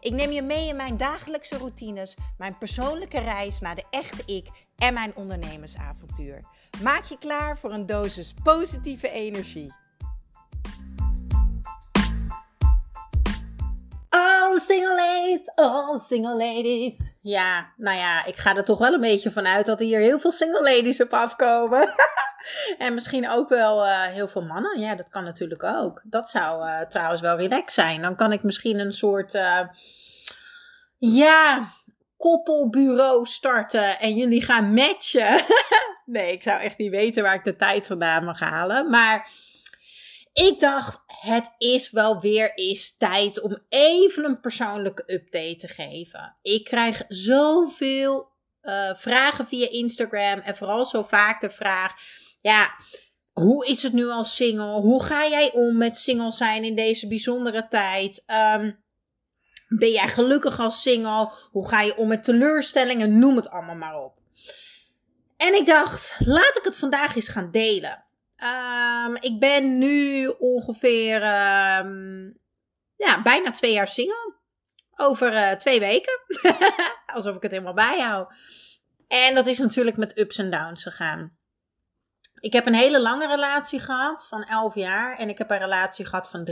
Ik neem je mee in mijn dagelijkse routines, mijn persoonlijke reis naar de echte ik en mijn ondernemersavontuur. Maak je klaar voor een dosis positieve energie. All single ladies, all single ladies. Ja, nou ja, ik ga er toch wel een beetje vanuit dat er hier heel veel single ladies op afkomen. en misschien ook wel uh, heel veel mannen. Ja, dat kan natuurlijk ook. Dat zou uh, trouwens wel relaxed zijn. Dan kan ik misschien een soort, uh, ja, koppelbureau starten en jullie gaan matchen. nee, ik zou echt niet weten waar ik de tijd vandaan mag halen. Maar ik dacht, het is wel weer eens tijd om even een persoonlijke update te geven. Ik krijg zoveel vragen via Instagram en vooral zo vaak de vraag: ja, hoe is het nu als single? Hoe ga jij om met single zijn in deze bijzondere tijd? Um, ben jij gelukkig als single? Hoe ga je om met teleurstellingen? Noem het allemaal maar op. En ik dacht, laat ik het vandaag eens gaan delen. Um, ik ben nu ongeveer um, ja, bijna twee jaar single. Over uh, twee weken. Alsof ik het helemaal bijhoud. En dat is natuurlijk met ups en downs gegaan. Ik heb een hele lange relatie gehad van 11 jaar. En ik heb een relatie gehad van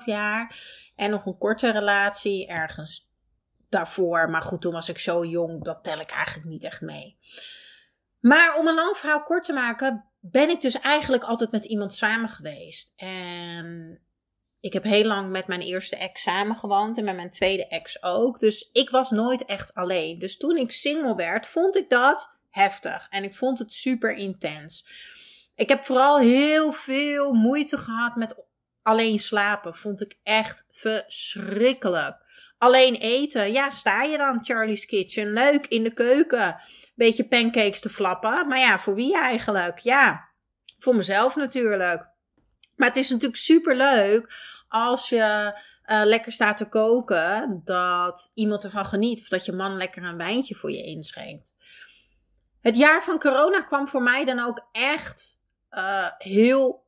3,5 jaar. En nog een korte relatie ergens daarvoor. Maar goed, toen was ik zo jong, dat tel ik eigenlijk niet echt mee. Maar om een lang verhaal kort te maken, ben ik dus eigenlijk altijd met iemand samen geweest. En ik heb heel lang met mijn eerste ex samen gewoond en met mijn tweede ex ook. Dus ik was nooit echt alleen. Dus toen ik single werd, vond ik dat heftig. En ik vond het super intens. Ik heb vooral heel veel moeite gehad met alleen slapen. Vond ik echt verschrikkelijk. Alleen eten, ja, sta je dan Charlie's Kitchen, leuk in de keuken. Beetje pancakes te flappen. Maar ja, voor wie eigenlijk? Ja, voor mezelf natuurlijk. Maar het is natuurlijk super leuk als je uh, lekker staat te koken, dat iemand ervan geniet. Of dat je man lekker een wijntje voor je inschenkt. Het jaar van corona kwam voor mij dan ook echt uh, heel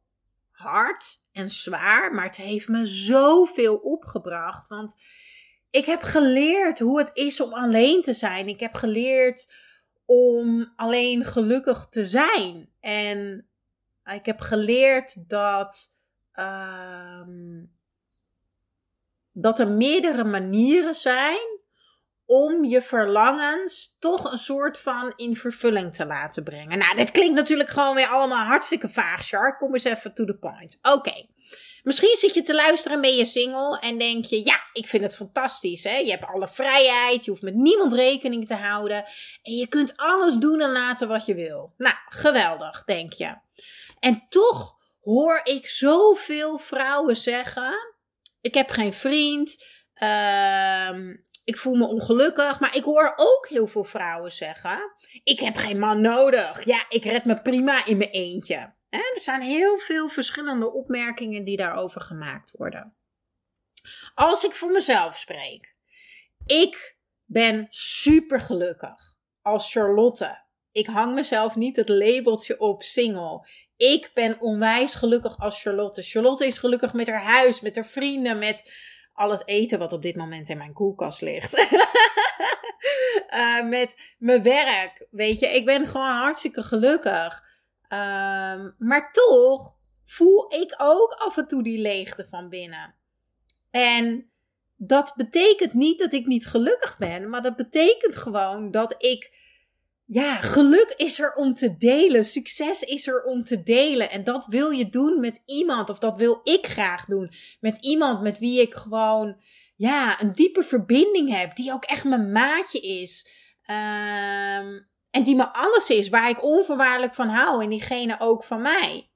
hard en zwaar. Maar het heeft me zoveel opgebracht. Want ik heb geleerd hoe het is om alleen te zijn. Ik heb geleerd om alleen gelukkig te zijn. En ik heb geleerd dat, um, dat er meerdere manieren zijn om je verlangens toch een soort van in vervulling te laten brengen. Nou, dit klinkt natuurlijk gewoon weer allemaal hartstikke vaag, Char. Kom eens even to the point. Oké. Misschien zit je te luisteren en je single en denk je, ja, ik vind het fantastisch. Hè? Je hebt alle vrijheid, je hoeft met niemand rekening te houden en je kunt alles doen en laten wat je wil. Nou, geweldig, denk je. En toch hoor ik zoveel vrouwen zeggen, ik heb geen vriend, uh, ik voel me ongelukkig. Maar ik hoor ook heel veel vrouwen zeggen: Ik heb geen man nodig. Ja, ik red me prima in mijn eentje. er zijn heel veel verschillende opmerkingen die daarover gemaakt worden. Als ik voor mezelf spreek, ik ben super gelukkig als Charlotte. Ik hang mezelf niet het labeltje op single. Ik ben onwijs gelukkig als Charlotte. Charlotte is gelukkig met haar huis, met haar vrienden, met al het eten wat op dit moment in mijn koelkast ligt. uh, met mijn werk. Weet je, ik ben gewoon hartstikke gelukkig. Uh, maar toch voel ik ook af en toe die leegte van binnen. En dat betekent niet dat ik niet gelukkig ben, maar dat betekent gewoon dat ik ja, geluk is er om te delen. Succes is er om te delen. En dat wil je doen met iemand, of dat wil ik graag doen. Met iemand met wie ik gewoon, ja, een diepe verbinding heb. Die ook echt mijn maatje is. Um, en die me alles is, waar ik onvoorwaardelijk van hou. En diegene ook van mij.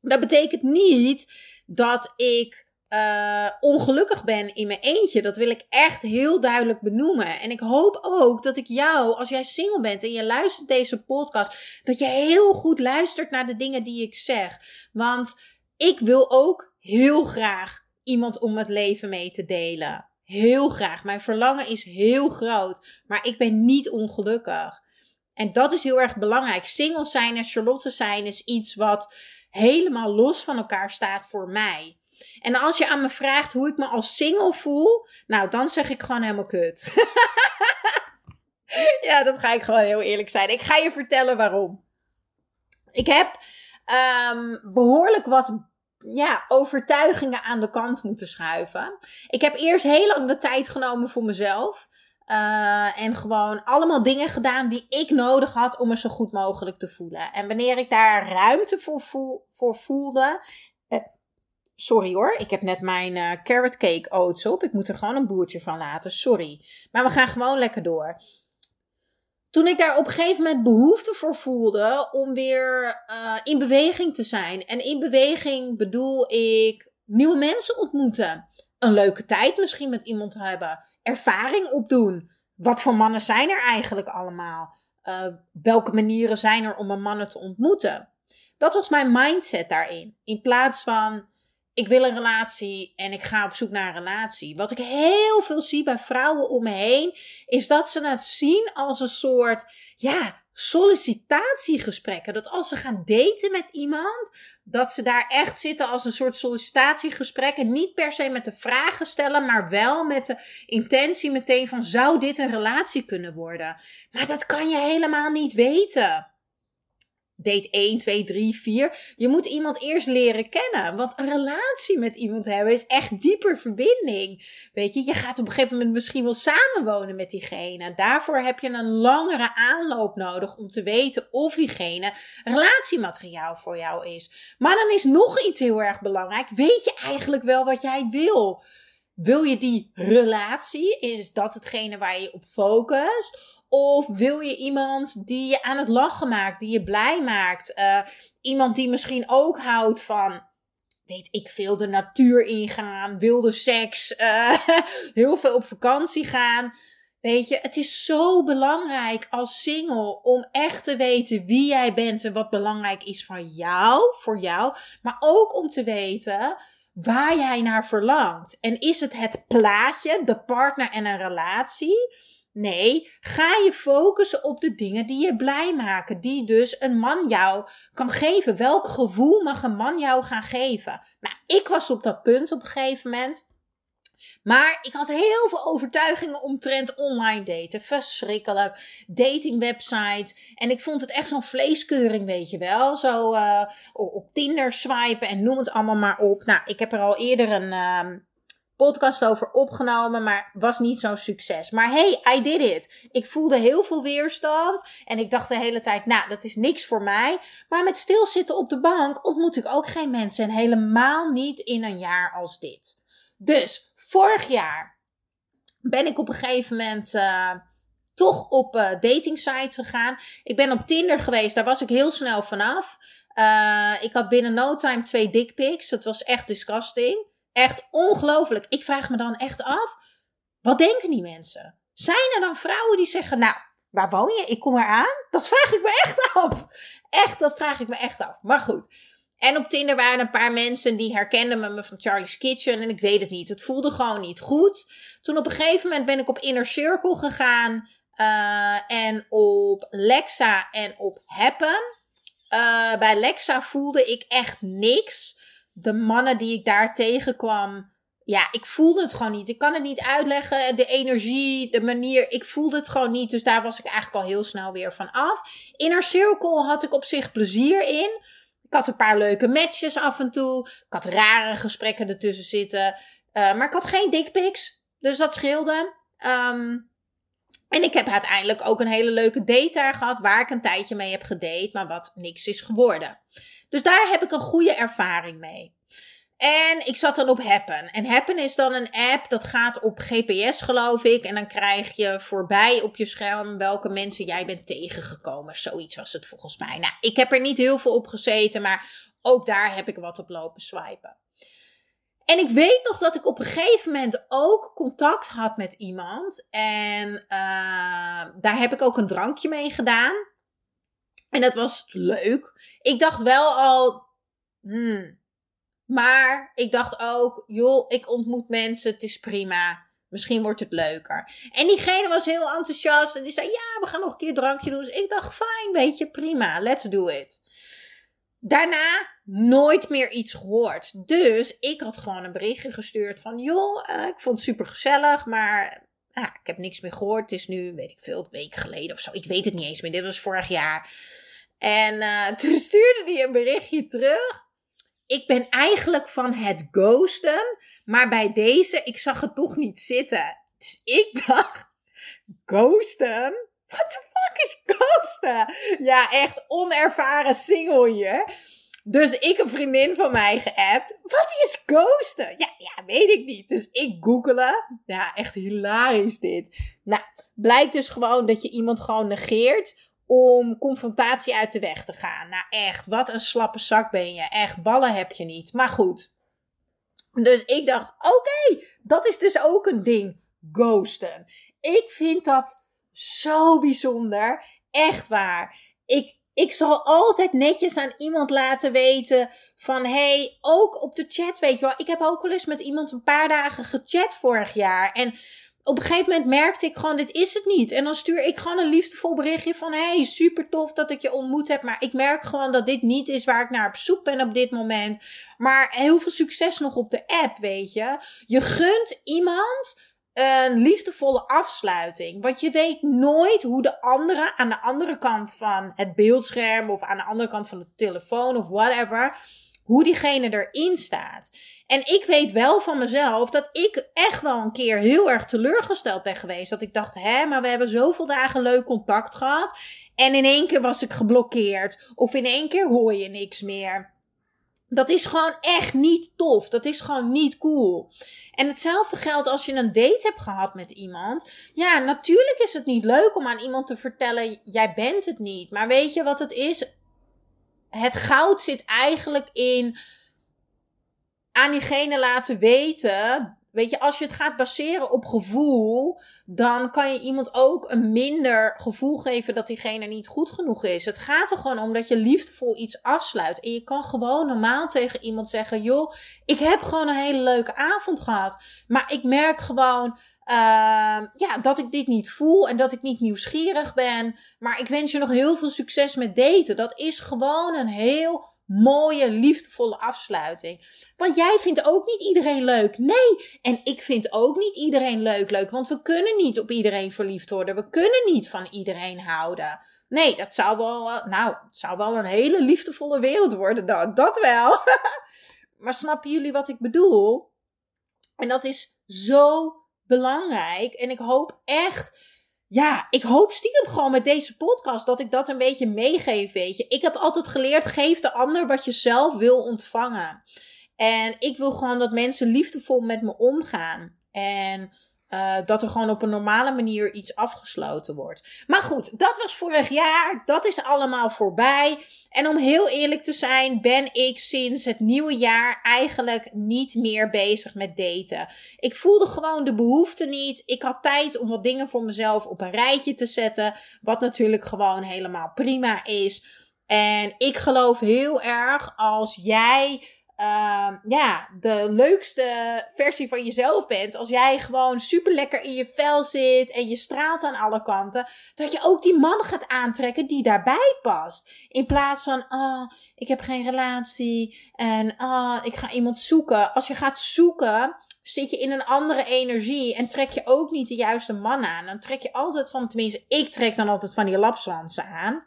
Dat betekent niet dat ik uh, ongelukkig ben in mijn eentje. Dat wil ik echt heel duidelijk benoemen. En ik hoop ook dat ik jou, als jij single bent en je luistert deze podcast, dat je heel goed luistert naar de dingen die ik zeg. Want ik wil ook heel graag iemand om het leven mee te delen. Heel graag. Mijn verlangen is heel groot. Maar ik ben niet ongelukkig. En dat is heel erg belangrijk. Single zijn en Charlotte zijn is iets wat helemaal los van elkaar staat voor mij. En als je aan me vraagt hoe ik me als single voel, nou dan zeg ik gewoon helemaal kut. ja, dat ga ik gewoon heel eerlijk zijn. Ik ga je vertellen waarom. Ik heb um, behoorlijk wat ja, overtuigingen aan de kant moeten schuiven. Ik heb eerst heel lang de tijd genomen voor mezelf. Uh, en gewoon allemaal dingen gedaan die ik nodig had om me zo goed mogelijk te voelen. En wanneer ik daar ruimte voor voelde. Eh, sorry hoor, ik heb net mijn uh, carrot cake oats op. Ik moet er gewoon een boertje van laten. Sorry. Maar we gaan gewoon lekker door toen ik daar op een gegeven moment behoefte voor voelde om weer uh, in beweging te zijn. En in beweging bedoel ik nieuwe mensen ontmoeten. Een leuke tijd misschien met iemand hebben. Ervaring opdoen. Wat voor mannen zijn er eigenlijk allemaal? Uh, welke manieren zijn er om een mannen te ontmoeten? Dat was mijn mindset daarin. In plaats van ik wil een relatie en ik ga op zoek naar een relatie. Wat ik heel veel zie bij vrouwen om me heen, is dat ze het zien als een soort, ja, sollicitatiegesprekken. Dat als ze gaan daten met iemand, dat ze daar echt zitten als een soort sollicitatiegesprekken. Niet per se met de vragen stellen, maar wel met de intentie meteen van, zou dit een relatie kunnen worden? Maar dat kan je helemaal niet weten date 1, 2, 3, 4. Je moet iemand eerst leren kennen. Want een relatie met iemand hebben is echt dieper verbinding. Weet je, je gaat op een gegeven moment misschien wel samenwonen met diegene. Daarvoor heb je een langere aanloop nodig om te weten of diegene relatiemateriaal voor jou is. Maar dan is nog iets heel erg belangrijk. Weet je eigenlijk wel wat jij wil? Wil je die relatie? Is dat hetgene waar je op focust? Of wil je iemand die je aan het lachen maakt, die je blij maakt? Uh, iemand die misschien ook houdt van, weet ik veel, de natuur ingaan, wilde seks, uh, heel veel op vakantie gaan. Weet je, het is zo belangrijk als single om echt te weten wie jij bent en wat belangrijk is van jou, voor jou. Maar ook om te weten waar jij naar verlangt. En is het het plaatje, de partner en een relatie? Nee, ga je focussen op de dingen die je blij maken, die dus een man jou kan geven. Welk gevoel mag een man jou gaan geven? Nou, ik was op dat punt op een gegeven moment. Maar ik had heel veel overtuigingen omtrent online daten. Verschrikkelijk. Datingwebsites. En ik vond het echt zo'n vleeskeuring, weet je wel. Zo uh, op Tinder swipen en noem het allemaal maar op. Nou, ik heb er al eerder een, uh, podcast over opgenomen, maar was niet zo'n succes. Maar hey, I did it. Ik voelde heel veel weerstand en ik dacht de hele tijd, nou, dat is niks voor mij. Maar met stilzitten op de bank ontmoet ik ook geen mensen en helemaal niet in een jaar als dit. Dus vorig jaar ben ik op een gegeven moment uh, toch op uh, dating sites gegaan. Ik ben op Tinder geweest, daar was ik heel snel vanaf. Uh, ik had binnen no time twee dickpics. Dat was echt disgusting. Echt ongelooflijk. Ik vraag me dan echt af, wat denken die mensen? Zijn er dan vrouwen die zeggen, nou, waar woon je? Ik kom eraan. Dat vraag ik me echt af. Echt, dat vraag ik me echt af. Maar goed. En op Tinder waren een paar mensen die herkenden me van Charlie's Kitchen. En ik weet het niet. Het voelde gewoon niet goed. Toen op een gegeven moment ben ik op Inner Circle gegaan. Uh, en op Lexa en op Happen. Uh, bij Lexa voelde ik echt niks de mannen die ik daar tegenkwam, ja, ik voelde het gewoon niet. Ik kan het niet uitleggen. De energie, de manier, ik voelde het gewoon niet. Dus daar was ik eigenlijk al heel snel weer van af. Inner Circle had ik op zich plezier in. Ik had een paar leuke matches af en toe. Ik had rare gesprekken ertussen zitten. Uh, maar ik had geen dickpics. Dus dat scheelde. Um, en ik heb uiteindelijk ook een hele leuke date gehad. Waar ik een tijdje mee heb gedate. Maar wat niks is geworden. Dus daar heb ik een goede ervaring mee. En ik zat dan op Happen. En Happen is dan een app dat gaat op GPS, geloof ik. En dan krijg je voorbij op je scherm welke mensen jij bent tegengekomen. Zoiets was het volgens mij. Nou, ik heb er niet heel veel op gezeten, maar ook daar heb ik wat op lopen swipen. En ik weet nog dat ik op een gegeven moment ook contact had met iemand. En uh, daar heb ik ook een drankje mee gedaan. En dat was leuk. Ik dacht wel al, hmm. Maar ik dacht ook, joh, ik ontmoet mensen, het is prima. Misschien wordt het leuker. En diegene was heel enthousiast en die zei: Ja, we gaan nog een keer drankje doen. Dus ik dacht: Fijn, weet je, prima, let's do it. Daarna nooit meer iets gehoord. Dus ik had gewoon een berichtje gestuurd van: Joh, uh, ik vond het super gezellig, maar uh, ik heb niks meer gehoord. Het is nu, weet ik veel, een week geleden of zo. Ik weet het niet eens meer. Dit was vorig jaar. En uh, toen stuurde hij een berichtje terug. Ik ben eigenlijk van het ghosten. Maar bij deze, ik zag het toch niet zitten. Dus ik dacht, ghosten? What the fuck is ghosten? Ja, echt onervaren single je. Dus ik een vriendin van mij geappt. Wat is ghosten? Ja, ja, weet ik niet. Dus ik googelen. Ja, echt hilarisch dit. Nou, blijkt dus gewoon dat je iemand gewoon negeert om confrontatie uit de weg te gaan. Nou echt, wat een slappe zak ben je. Echt, ballen heb je niet. Maar goed. Dus ik dacht, oké, dat is dus ook een ding. Ghosten. Ik vind dat zo bijzonder. Echt waar. Ik, ik zal altijd netjes aan iemand laten weten van hey, ook op de chat, weet je wel. Ik heb ook wel eens met iemand een paar dagen gechat vorig jaar. En op een gegeven moment merkte ik gewoon, dit is het niet. En dan stuur ik gewoon een liefdevol berichtje van, hey, super tof dat ik je ontmoet heb. Maar ik merk gewoon dat dit niet is waar ik naar op zoek ben op dit moment. Maar heel veel succes nog op de app, weet je. Je gunt iemand een liefdevolle afsluiting. Want je weet nooit hoe de andere aan de andere kant van het beeldscherm of aan de andere kant van de telefoon of whatever, hoe diegene erin staat. En ik weet wel van mezelf dat ik echt wel een keer heel erg teleurgesteld ben geweest. Dat ik dacht, hè, maar we hebben zoveel dagen leuk contact gehad. En in één keer was ik geblokkeerd. Of in één keer hoor je niks meer. Dat is gewoon echt niet tof. Dat is gewoon niet cool. En hetzelfde geldt als je een date hebt gehad met iemand. Ja, natuurlijk is het niet leuk om aan iemand te vertellen: jij bent het niet. Maar weet je wat het is? Het goud zit eigenlijk in aan diegene laten weten. Weet je, als je het gaat baseren op gevoel, dan kan je iemand ook een minder gevoel geven dat diegene niet goed genoeg is. Het gaat er gewoon om dat je liefdevol iets afsluit. En je kan gewoon normaal tegen iemand zeggen: joh, ik heb gewoon een hele leuke avond gehad. Maar ik merk gewoon. Uh, ja, dat ik dit niet voel en dat ik niet nieuwsgierig ben. Maar ik wens je nog heel veel succes met daten. Dat is gewoon een heel mooie, liefdevolle afsluiting. Want jij vindt ook niet iedereen leuk. Nee, en ik vind ook niet iedereen leuk leuk. Want we kunnen niet op iedereen verliefd worden. We kunnen niet van iedereen houden. Nee, dat zou wel, eh, nou, het zou wel een hele liefdevolle wereld worden. Dat wel. maar snappen jullie wat ik bedoel? En dat is zo belangrijk. En ik hoop echt ja, ik hoop stiekem gewoon met deze podcast dat ik dat een beetje meegeef, weet je. Ik heb altijd geleerd, geef de ander wat je zelf wil ontvangen. En ik wil gewoon dat mensen liefdevol met me omgaan. En uh, dat er gewoon op een normale manier iets afgesloten wordt. Maar goed, dat was vorig jaar. Dat is allemaal voorbij. En om heel eerlijk te zijn, ben ik sinds het nieuwe jaar eigenlijk niet meer bezig met daten. Ik voelde gewoon de behoefte niet. Ik had tijd om wat dingen voor mezelf op een rijtje te zetten. Wat natuurlijk gewoon helemaal prima is. En ik geloof heel erg als jij uh, ja, de leukste versie van jezelf bent. Als jij gewoon super lekker in je vel zit en je straalt aan alle kanten. Dat je ook die man gaat aantrekken die daarbij past. In plaats van, oh, ik heb geen relatie en oh, ik ga iemand zoeken. Als je gaat zoeken, zit je in een andere energie en trek je ook niet de juiste man aan. Dan trek je altijd van, tenminste, ik trek dan altijd van die lapswansen aan.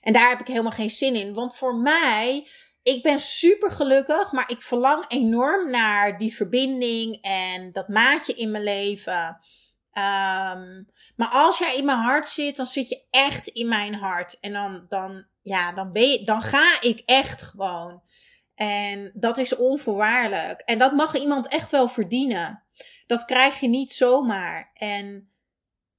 En daar heb ik helemaal geen zin in. Want voor mij ik ben super gelukkig, maar ik verlang enorm naar die verbinding en dat maatje in mijn leven. Um, maar als jij in mijn hart zit, dan zit je echt in mijn hart. En dan, dan, ja, dan, ben je, dan ga ik echt gewoon. En dat is onvoorwaardelijk. En dat mag iemand echt wel verdienen. Dat krijg je niet zomaar. En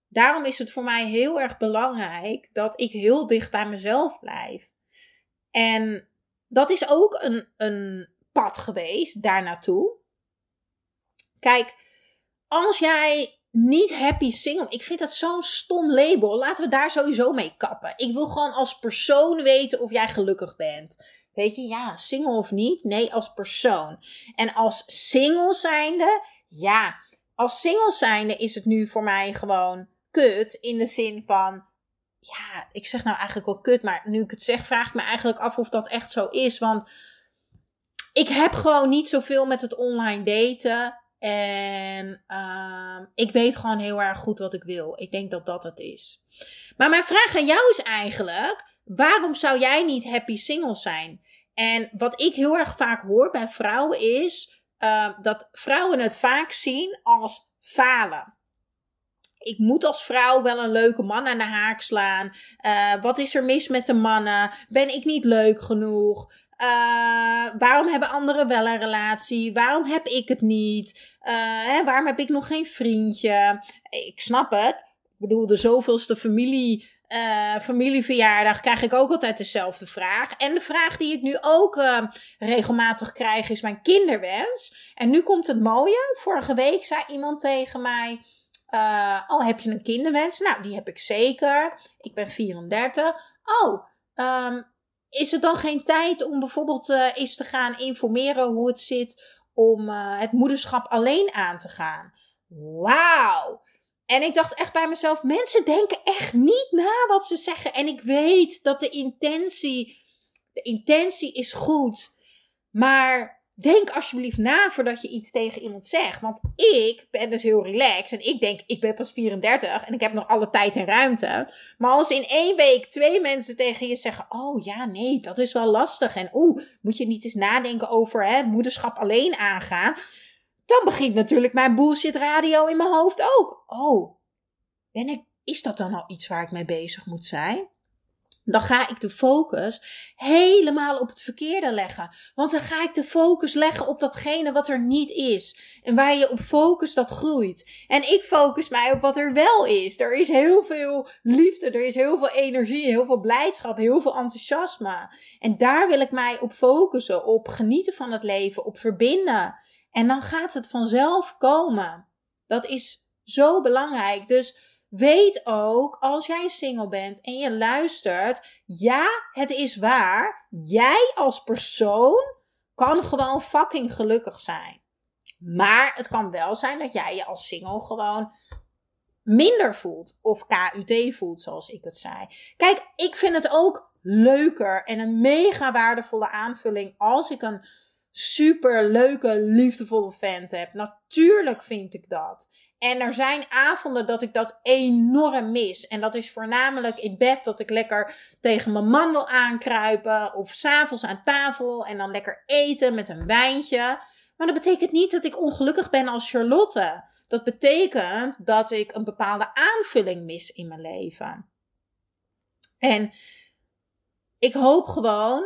daarom is het voor mij heel erg belangrijk dat ik heel dicht bij mezelf blijf. En dat is ook een, een pad geweest daar naartoe. Kijk, als jij niet happy single. Ik vind dat zo'n stom label. Laten we daar sowieso mee kappen. Ik wil gewoon als persoon weten of jij gelukkig bent. Weet je, ja, single of niet? Nee, als persoon. En als single zijnde, ja, als single zijnde is het nu voor mij gewoon kut. In de zin van, ja, ik zeg nou eigenlijk wel kut, maar nu ik het zeg, vraag ik me eigenlijk af of dat echt zo is. Want ik heb gewoon niet zoveel met het online daten. En uh, ik weet gewoon heel erg goed wat ik wil. Ik denk dat dat het is. Maar mijn vraag aan jou is eigenlijk: waarom zou jij niet happy single zijn? En wat ik heel erg vaak hoor bij vrouwen is uh, dat vrouwen het vaak zien als falen. Ik moet als vrouw wel een leuke man aan de haak slaan. Uh, wat is er mis met de mannen? Ben ik niet leuk genoeg? Uh, waarom hebben anderen wel een relatie? Waarom heb ik het niet? Uh, hè, waarom heb ik nog geen vriendje? Ik snap het. Ik bedoel, de zoveelste familie, familieverjaardag krijg ik ook altijd dezelfde vraag. En de vraag die ik nu ook regelmatig krijg is mijn kinderwens. En nu komt het mooie. Vorige week zei iemand tegen mij... oh, heb je een kinderwens? Nou, die heb ik zeker. Ik ben 34. Oh, um, is er dan geen tijd om bijvoorbeeld uh, eens te gaan informeren hoe het zit om uh, het moederschap alleen aan te gaan? Wauw! En ik dacht echt bij mezelf: mensen denken echt niet na wat ze zeggen. En ik weet dat de intentie, de intentie is goed. Maar Denk alsjeblieft na voordat je iets tegen iemand zegt. Want ik ben dus heel relaxed. En ik denk, ik ben pas 34 en ik heb nog alle tijd en ruimte. Maar als in één week twee mensen tegen je zeggen: Oh ja, nee, dat is wel lastig. En oeh, moet je niet eens nadenken over hè, moederschap alleen aangaan. Dan begint natuurlijk mijn bullshit radio in mijn hoofd ook. Oh, ben ik, is dat dan al iets waar ik mee bezig moet zijn? Dan ga ik de focus helemaal op het verkeerde leggen. Want dan ga ik de focus leggen op datgene wat er niet is. En waar je op focus, dat groeit. En ik focus mij op wat er wel is. Er is heel veel liefde, er is heel veel energie, heel veel blijdschap, heel veel enthousiasme. En daar wil ik mij op focussen, op genieten van het leven, op verbinden. En dan gaat het vanzelf komen. Dat is zo belangrijk. Dus Weet ook, als jij single bent en je luistert, ja, het is waar. Jij als persoon kan gewoon fucking gelukkig zijn. Maar het kan wel zijn dat jij je als single gewoon minder voelt. Of KUT voelt, zoals ik het zei. Kijk, ik vind het ook leuker en een mega waardevolle aanvulling als ik een super leuke, liefdevolle vent heb. Natuurlijk vind ik dat. En er zijn avonden dat ik dat enorm mis. En dat is voornamelijk in bed dat ik lekker tegen mijn man wil aankruipen. Of s'avonds aan tafel en dan lekker eten met een wijntje. Maar dat betekent niet dat ik ongelukkig ben als Charlotte. Dat betekent dat ik een bepaalde aanvulling mis in mijn leven. En ik hoop gewoon,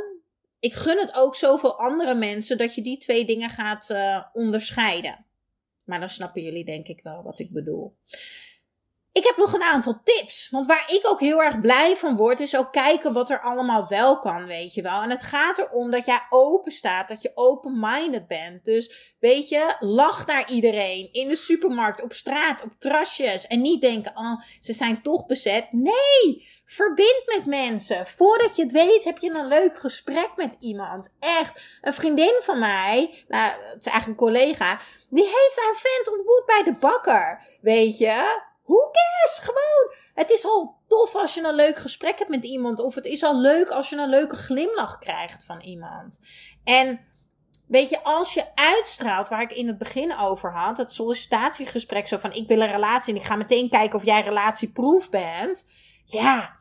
ik gun het ook zoveel andere mensen dat je die twee dingen gaat uh, onderscheiden. Maar dan snappen jullie denk ik wel wat ik bedoel. Ik heb nog een aantal tips. Want waar ik ook heel erg blij van word, is ook kijken wat er allemaal wel kan, weet je wel. En het gaat erom dat jij open staat, dat je open-minded bent. Dus weet je, lach naar iedereen. In de supermarkt, op straat, op trasjes. En niet denken, oh, ze zijn toch bezet. Nee, verbind met mensen. Voordat je het weet, heb je een leuk gesprek met iemand. Echt, een vriendin van mij, nou, het is eigenlijk een collega, die heeft haar vent ontmoet bij de bakker. Weet je? Who cares? Gewoon. Het is al tof als je een leuk gesprek hebt met iemand. Of het is al leuk als je een leuke glimlach krijgt van iemand. En weet je, als je uitstraalt, waar ik in het begin over had, het sollicitatiegesprek, zo van ik wil een relatie en ik ga meteen kijken of jij relatieproof bent. Ja,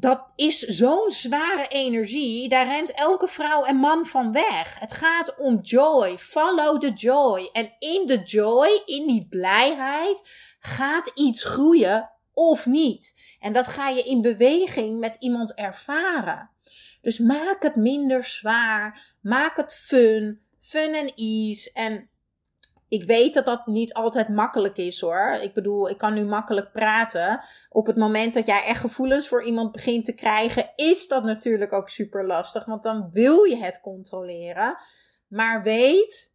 dat is zo'n zware energie. Daar rent elke vrouw en man van weg. Het gaat om joy. Follow the joy. En in de joy, in die blijheid, gaat iets groeien of niet. En dat ga je in beweging met iemand ervaren. Dus maak het minder zwaar. Maak het fun. Fun en ease. En ik weet dat dat niet altijd makkelijk is hoor. Ik bedoel, ik kan nu makkelijk praten. Op het moment dat jij echt gevoelens voor iemand begint te krijgen, is dat natuurlijk ook super lastig. Want dan wil je het controleren. Maar weet,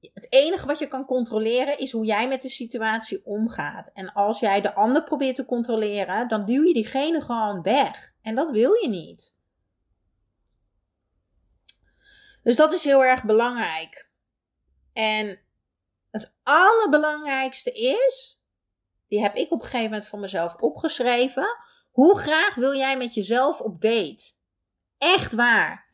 het enige wat je kan controleren is hoe jij met de situatie omgaat. En als jij de ander probeert te controleren, dan duw je diegene gewoon weg. En dat wil je niet. Dus dat is heel erg belangrijk. En het allerbelangrijkste is, die heb ik op een gegeven moment voor mezelf opgeschreven. Hoe graag wil jij met jezelf op date? Echt waar.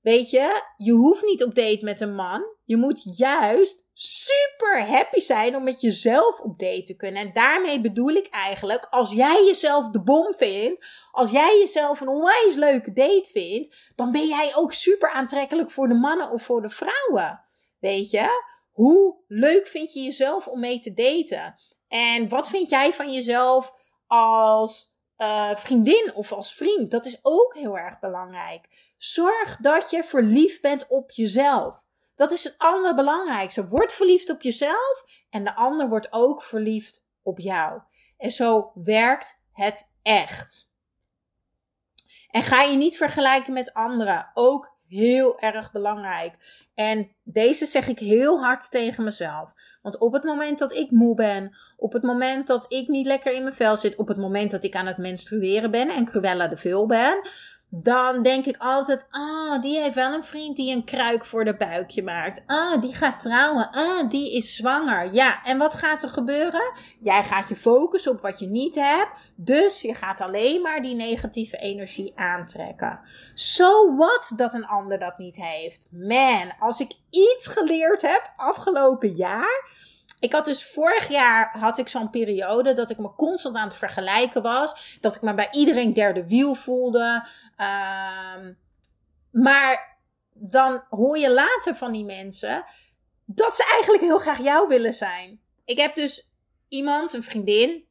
Weet je, je hoeft niet op date met een man. Je moet juist super happy zijn om met jezelf op date te kunnen. En daarmee bedoel ik eigenlijk, als jij jezelf de bom vindt, als jij jezelf een onwijs leuke date vindt, dan ben jij ook super aantrekkelijk voor de mannen of voor de vrouwen. Weet je? Hoe leuk vind je jezelf om mee te daten? En wat vind jij van jezelf als uh, vriendin of als vriend. Dat is ook heel erg belangrijk. Zorg dat je verliefd bent op jezelf. Dat is het allerbelangrijkste. Word verliefd op jezelf en de ander wordt ook verliefd op jou. En zo werkt het echt. En ga je niet vergelijken met anderen. Ook heel erg belangrijk. En deze zeg ik heel hard tegen mezelf. Want op het moment dat ik moe ben, op het moment dat ik niet lekker in mijn vel zit, op het moment dat ik aan het menstrueren ben en Cruella de Veel ben, dan denk ik altijd: ah, die heeft wel een vriend die een kruik voor de buikje maakt. Ah, die gaat trouwen. Ah, die is zwanger. Ja, en wat gaat er gebeuren? Jij gaat je focussen op wat je niet hebt. Dus je gaat alleen maar die negatieve energie aantrekken. So what dat een ander dat niet heeft? Man, als ik iets geleerd heb afgelopen jaar ik had dus vorig jaar had ik zo'n periode dat ik me constant aan het vergelijken was. Dat ik me bij iedereen derde wiel voelde. Uh, maar dan hoor je later van die mensen dat ze eigenlijk heel graag jou willen zijn. Ik heb dus iemand, een vriendin.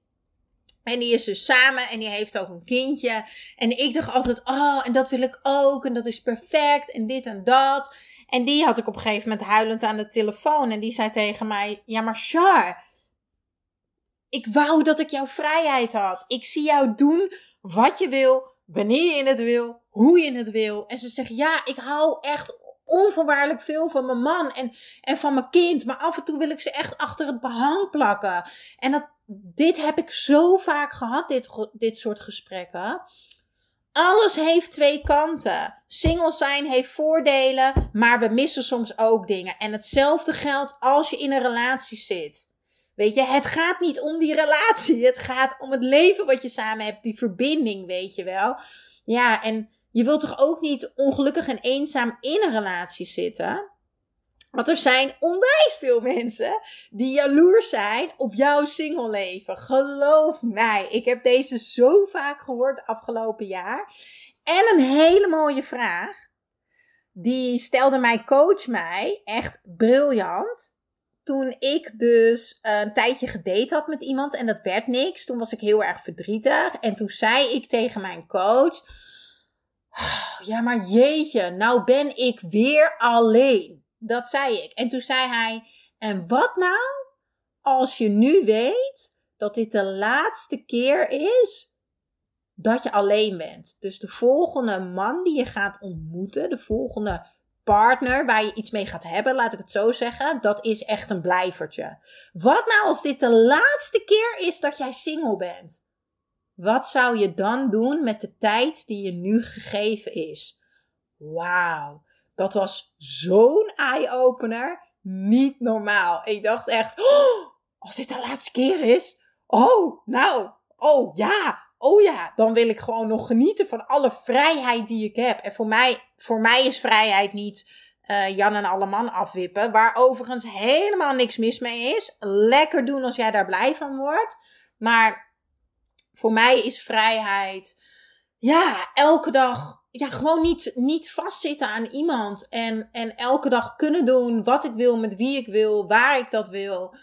En die is dus samen en die heeft ook een kindje. En ik dacht altijd, oh, en dat wil ik ook. En dat is perfect. En dit en dat. En die had ik op een gegeven moment huilend aan de telefoon. En die zei tegen mij: Ja, maar Char, ik wou dat ik jouw vrijheid had. Ik zie jou doen wat je wil, wanneer je het wil, hoe je het wil. En ze zegt: Ja, ik hou echt onvoorwaardelijk veel van mijn man en, en van mijn kind. Maar af en toe wil ik ze echt achter het behang plakken. En dat, dit heb ik zo vaak gehad, dit, dit soort gesprekken. Alles heeft twee kanten. Single zijn heeft voordelen, maar we missen soms ook dingen. En hetzelfde geldt als je in een relatie zit. Weet je, het gaat niet om die relatie. Het gaat om het leven wat je samen hebt, die verbinding, weet je wel. Ja, en je wilt toch ook niet ongelukkig en eenzaam in een relatie zitten? Want er zijn onwijs veel mensen die jaloers zijn op jouw single leven. Geloof mij, ik heb deze zo vaak gehoord afgelopen jaar. En een hele mooie vraag. Die stelde mijn coach mij echt briljant. Toen ik dus een tijdje gedate had met iemand en dat werd niks. Toen was ik heel erg verdrietig. En toen zei ik tegen mijn coach: oh, Ja, maar jeetje, nou ben ik weer alleen. Dat zei ik. En toen zei hij: En wat nou als je nu weet dat dit de laatste keer is dat je alleen bent? Dus de volgende man die je gaat ontmoeten, de volgende partner waar je iets mee gaat hebben, laat ik het zo zeggen, dat is echt een blijvertje. Wat nou als dit de laatste keer is dat jij single bent? Wat zou je dan doen met de tijd die je nu gegeven is? Wauw. Dat was zo'n eye-opener. Niet normaal. Ik dacht echt, oh, als dit de laatste keer is. Oh, nou, oh ja, oh ja. Dan wil ik gewoon nog genieten van alle vrijheid die ik heb. En voor mij, voor mij is vrijheid niet uh, Jan en alle man afwippen. Waar overigens helemaal niks mis mee is. Lekker doen als jij daar blij van wordt. Maar voor mij is vrijheid, ja, elke dag ja, gewoon niet, niet vastzitten aan iemand. En, en elke dag kunnen doen wat ik wil, met wie ik wil, waar ik dat wil.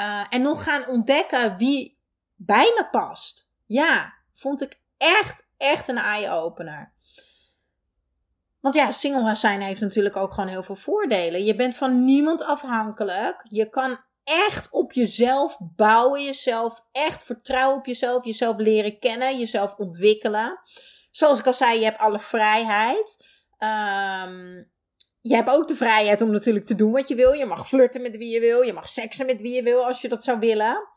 Uh, en nog gaan ontdekken wie bij me past. Ja, vond ik echt, echt een eye-opener. Want ja, single zijn heeft natuurlijk ook gewoon heel veel voordelen. Je bent van niemand afhankelijk. Je kan echt op jezelf bouwen, jezelf echt vertrouwen op jezelf, jezelf leren kennen, jezelf ontwikkelen zoals ik al zei, je hebt alle vrijheid. Um, je hebt ook de vrijheid om natuurlijk te doen wat je wil. Je mag flirten met wie je wil. Je mag seksen met wie je wil als je dat zou willen.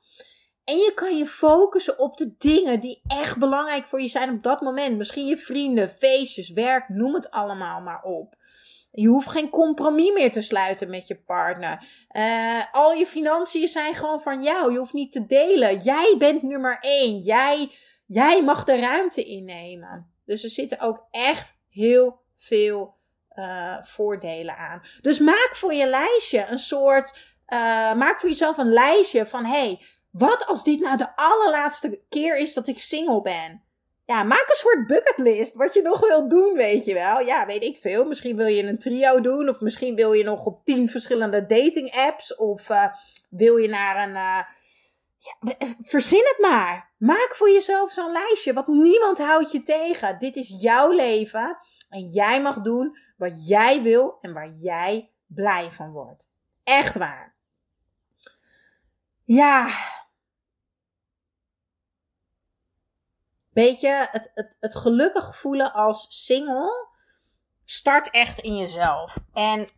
En je kan je focussen op de dingen die echt belangrijk voor je zijn op dat moment. Misschien je vrienden, feestjes, werk, noem het allemaal maar op. Je hoeft geen compromis meer te sluiten met je partner. Uh, al je financiën zijn gewoon van jou. Je hoeft niet te delen. Jij bent nummer één. Jij, jij mag de ruimte innemen. Dus er zitten ook echt heel veel uh, voordelen aan. Dus maak voor je lijstje een soort. Uh, maak voor jezelf een lijstje van: hey, wat als dit nou de allerlaatste keer is dat ik single ben? Ja, maak een soort bucketlist. Wat je nog wil doen, weet je wel. Ja, weet ik veel. Misschien wil je een trio doen. Of misschien wil je nog op tien verschillende dating apps. Of uh, wil je naar een. Ja, verzin het maar. Maak voor jezelf zo'n lijstje. Want niemand houdt je tegen. Dit is jouw leven. En jij mag doen wat jij wil en waar jij blij van wordt. Echt waar. Ja, Weet je, het, het, het gelukkig voelen als single start echt in jezelf. En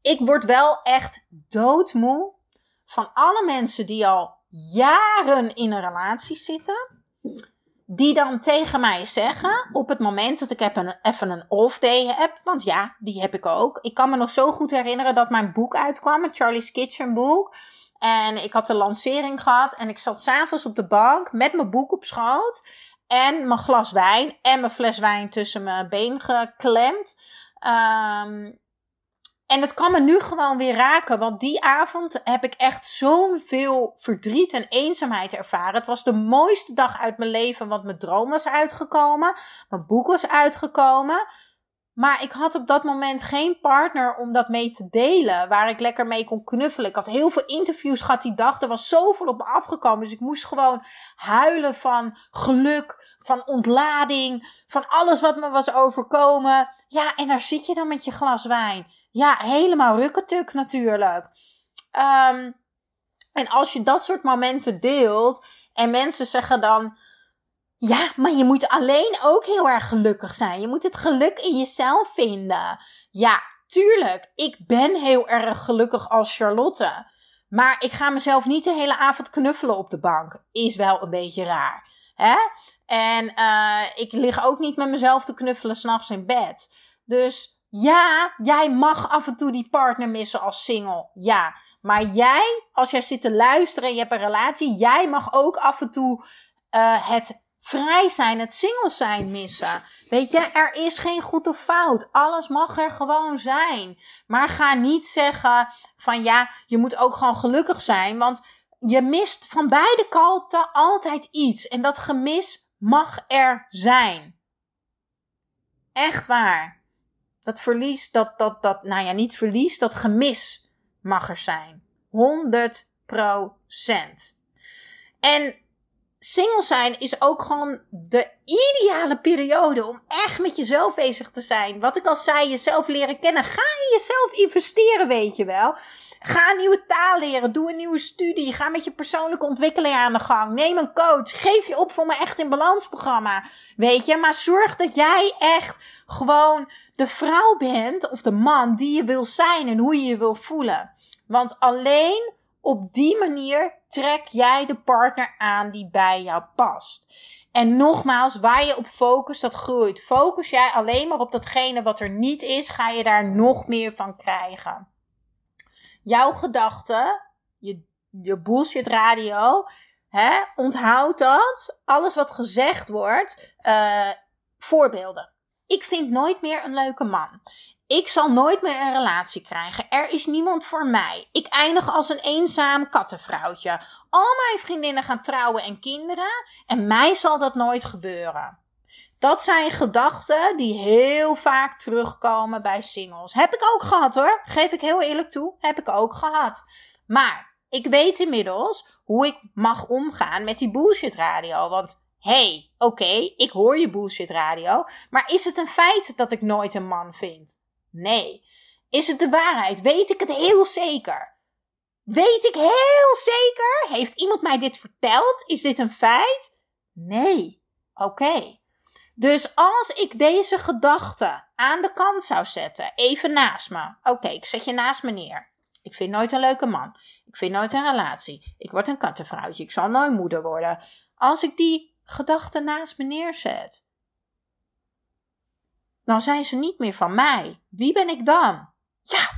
ik word wel echt doodmoe van alle mensen die al jaren in een relatie zitten. Die dan tegen mij zeggen, op het moment dat ik een, even een off-day heb, want ja, die heb ik ook. Ik kan me nog zo goed herinneren dat mijn boek uitkwam, het Charlie's Kitchen boek. En ik had de lancering gehad en ik zat s'avonds op de bank met mijn boek op schoot. En mijn glas wijn en mijn fles wijn tussen mijn been geklemd. Ehm, en het kan me nu gewoon weer raken, want die avond heb ik echt zoveel verdriet en eenzaamheid ervaren. Het was de mooiste dag uit mijn leven, want mijn droom was uitgekomen, mijn boek was uitgekomen. Maar ik had op dat moment geen partner om dat mee te delen. Waar ik lekker mee kon knuffelen. Ik had heel veel interviews gehad die dag. Er was zoveel op me afgekomen. Dus ik moest gewoon huilen van geluk, van ontlading, van alles wat me was overkomen. Ja, en daar zit je dan met je glas wijn. Ja, helemaal rukketuk natuurlijk. Um, en als je dat soort momenten deelt en mensen zeggen dan ja, maar je moet alleen ook heel erg gelukkig zijn. Je moet het geluk in jezelf vinden. Ja, tuurlijk. Ik ben heel erg gelukkig als Charlotte. Maar ik ga mezelf niet de hele avond knuffelen op de bank. Is wel een beetje raar. Hè? En uh, ik lig ook niet met mezelf te knuffelen s'nachts in bed. Dus ja, jij mag af en toe die partner missen als single. Ja. Maar jij, als jij zit te luisteren en je hebt een relatie, jij mag ook af en toe uh, het vrij zijn, het single zijn missen. Weet je, er is geen goed of fout. Alles mag er gewoon zijn. Maar ga niet zeggen van ja, je moet ook gewoon gelukkig zijn. Want je mist van beide kanten altijd iets. En dat gemis mag er zijn. Echt waar. Dat verlies, dat, dat, dat, nou ja, niet verlies, dat gemis mag er zijn. 100 procent. En single zijn is ook gewoon de ideale periode om echt met jezelf bezig te zijn. Wat ik al zei, jezelf leren kennen. Ga in jezelf investeren, weet je wel. Ga een nieuwe taal leren. Doe een nieuwe studie. Ga met je persoonlijke ontwikkeling aan de gang. Neem een coach. Geef je op voor mijn Echt in Balans programma. Weet je, maar zorg dat jij echt gewoon de vrouw bent of de man die je wil zijn en hoe je je wil voelen. Want alleen op die manier trek jij de partner aan die bij jou past. En nogmaals, waar je op focust, dat groeit. Focus jij alleen maar op datgene wat er niet is, ga je daar nog meer van krijgen. Jouw gedachten, je, je bullshit radio, hè, onthoud dat. Alles wat gezegd wordt, uh, voorbeelden. Ik vind nooit meer een leuke man. Ik zal nooit meer een relatie krijgen. Er is niemand voor mij. Ik eindig als een eenzaam kattenvrouwtje. Al mijn vriendinnen gaan trouwen en kinderen. En mij zal dat nooit gebeuren. Dat zijn gedachten die heel vaak terugkomen bij singles. Heb ik ook gehad hoor. Geef ik heel eerlijk toe. Heb ik ook gehad. Maar ik weet inmiddels hoe ik mag omgaan met die bullshit radio. Want hey, oké, ik hoor je bullshit radio. Maar is het een feit dat ik nooit een man vind? Nee. Is het de waarheid? Weet ik het heel zeker? Weet ik heel zeker? Heeft iemand mij dit verteld? Is dit een feit? Nee. Oké. Dus als ik deze gedachte aan de kant zou zetten, even naast me. Oké, ik zet je naast me neer. Ik vind nooit een leuke man. Ik vind nooit een relatie. Ik word een kattenvrouwtje. Ik zal nooit moeder worden. Als ik die gedachte naast me neerzet, dan zijn ze niet meer van mij. Wie ben ik dan? Ja,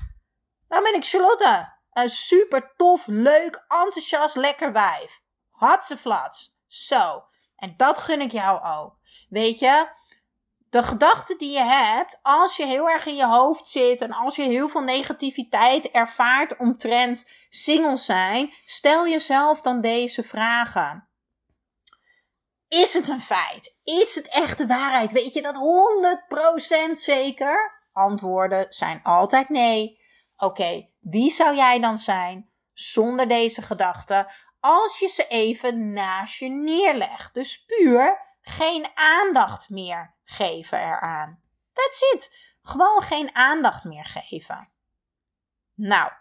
dan ben ik Charlotte. Een super tof, leuk, enthousiast, lekker wijf. Hatseflats. Zo. En dat gun ik jou ook. Weet je, de gedachten die je hebt, als je heel erg in je hoofd zit en als je heel veel negativiteit ervaart omtrent single zijn, stel jezelf dan deze vragen. Is het een feit? Is het echt de waarheid? Weet je dat 100% zeker? Antwoorden zijn altijd nee. Oké, wie zou jij dan zijn zonder deze gedachten als je ze even naast je neerlegt? Dus puur geen aandacht meer geven eraan. That's it. Gewoon geen aandacht meer geven. Nou,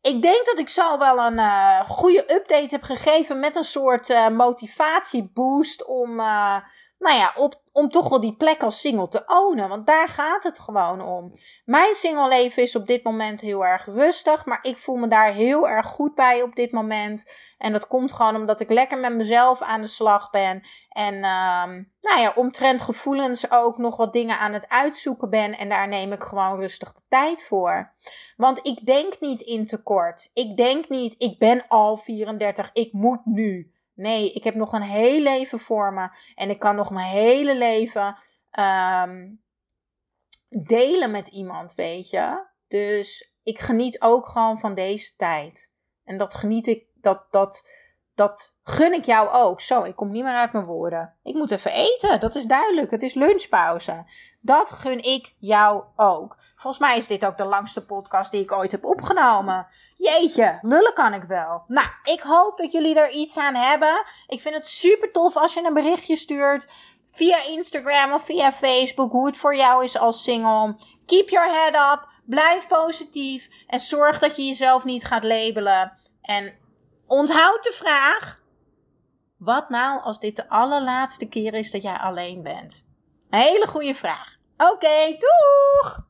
ik denk dat ik zo wel een uh, goede update heb gegeven met een soort uh, motivatieboost om, uh, nou ja, op, om toch wel die plek als single te ownen. Want daar gaat het gewoon om. Mijn single leven is op dit moment heel erg rustig. Maar ik voel me daar heel erg goed bij op dit moment. En dat komt gewoon omdat ik lekker met mezelf aan de slag ben. En um, nou ja, omtrent gevoelens ook nog wat dingen aan het uitzoeken ben. En daar neem ik gewoon rustig de tijd voor. Want ik denk niet in tekort. Ik denk niet, ik ben al 34, ik moet nu. Nee, ik heb nog een heel leven voor me. En ik kan nog mijn hele leven um, delen met iemand, weet je. Dus ik geniet ook gewoon van deze tijd. En dat geniet ik, dat, dat, dat gun ik jou ook. Zo, ik kom niet meer uit mijn woorden. Ik moet even eten, dat is duidelijk. Het is lunchpauze. Dat gun ik jou ook. Volgens mij is dit ook de langste podcast die ik ooit heb opgenomen. Jeetje, lullen kan ik wel. Nou, ik hoop dat jullie er iets aan hebben. Ik vind het super tof als je een berichtje stuurt via Instagram of via Facebook hoe het voor jou is als single. Keep your head up, blijf positief en zorg dat je jezelf niet gaat labelen. En onthoud de vraag: wat nou als dit de allerlaatste keer is dat jij alleen bent? Een hele goede vraag. Oké, doeg!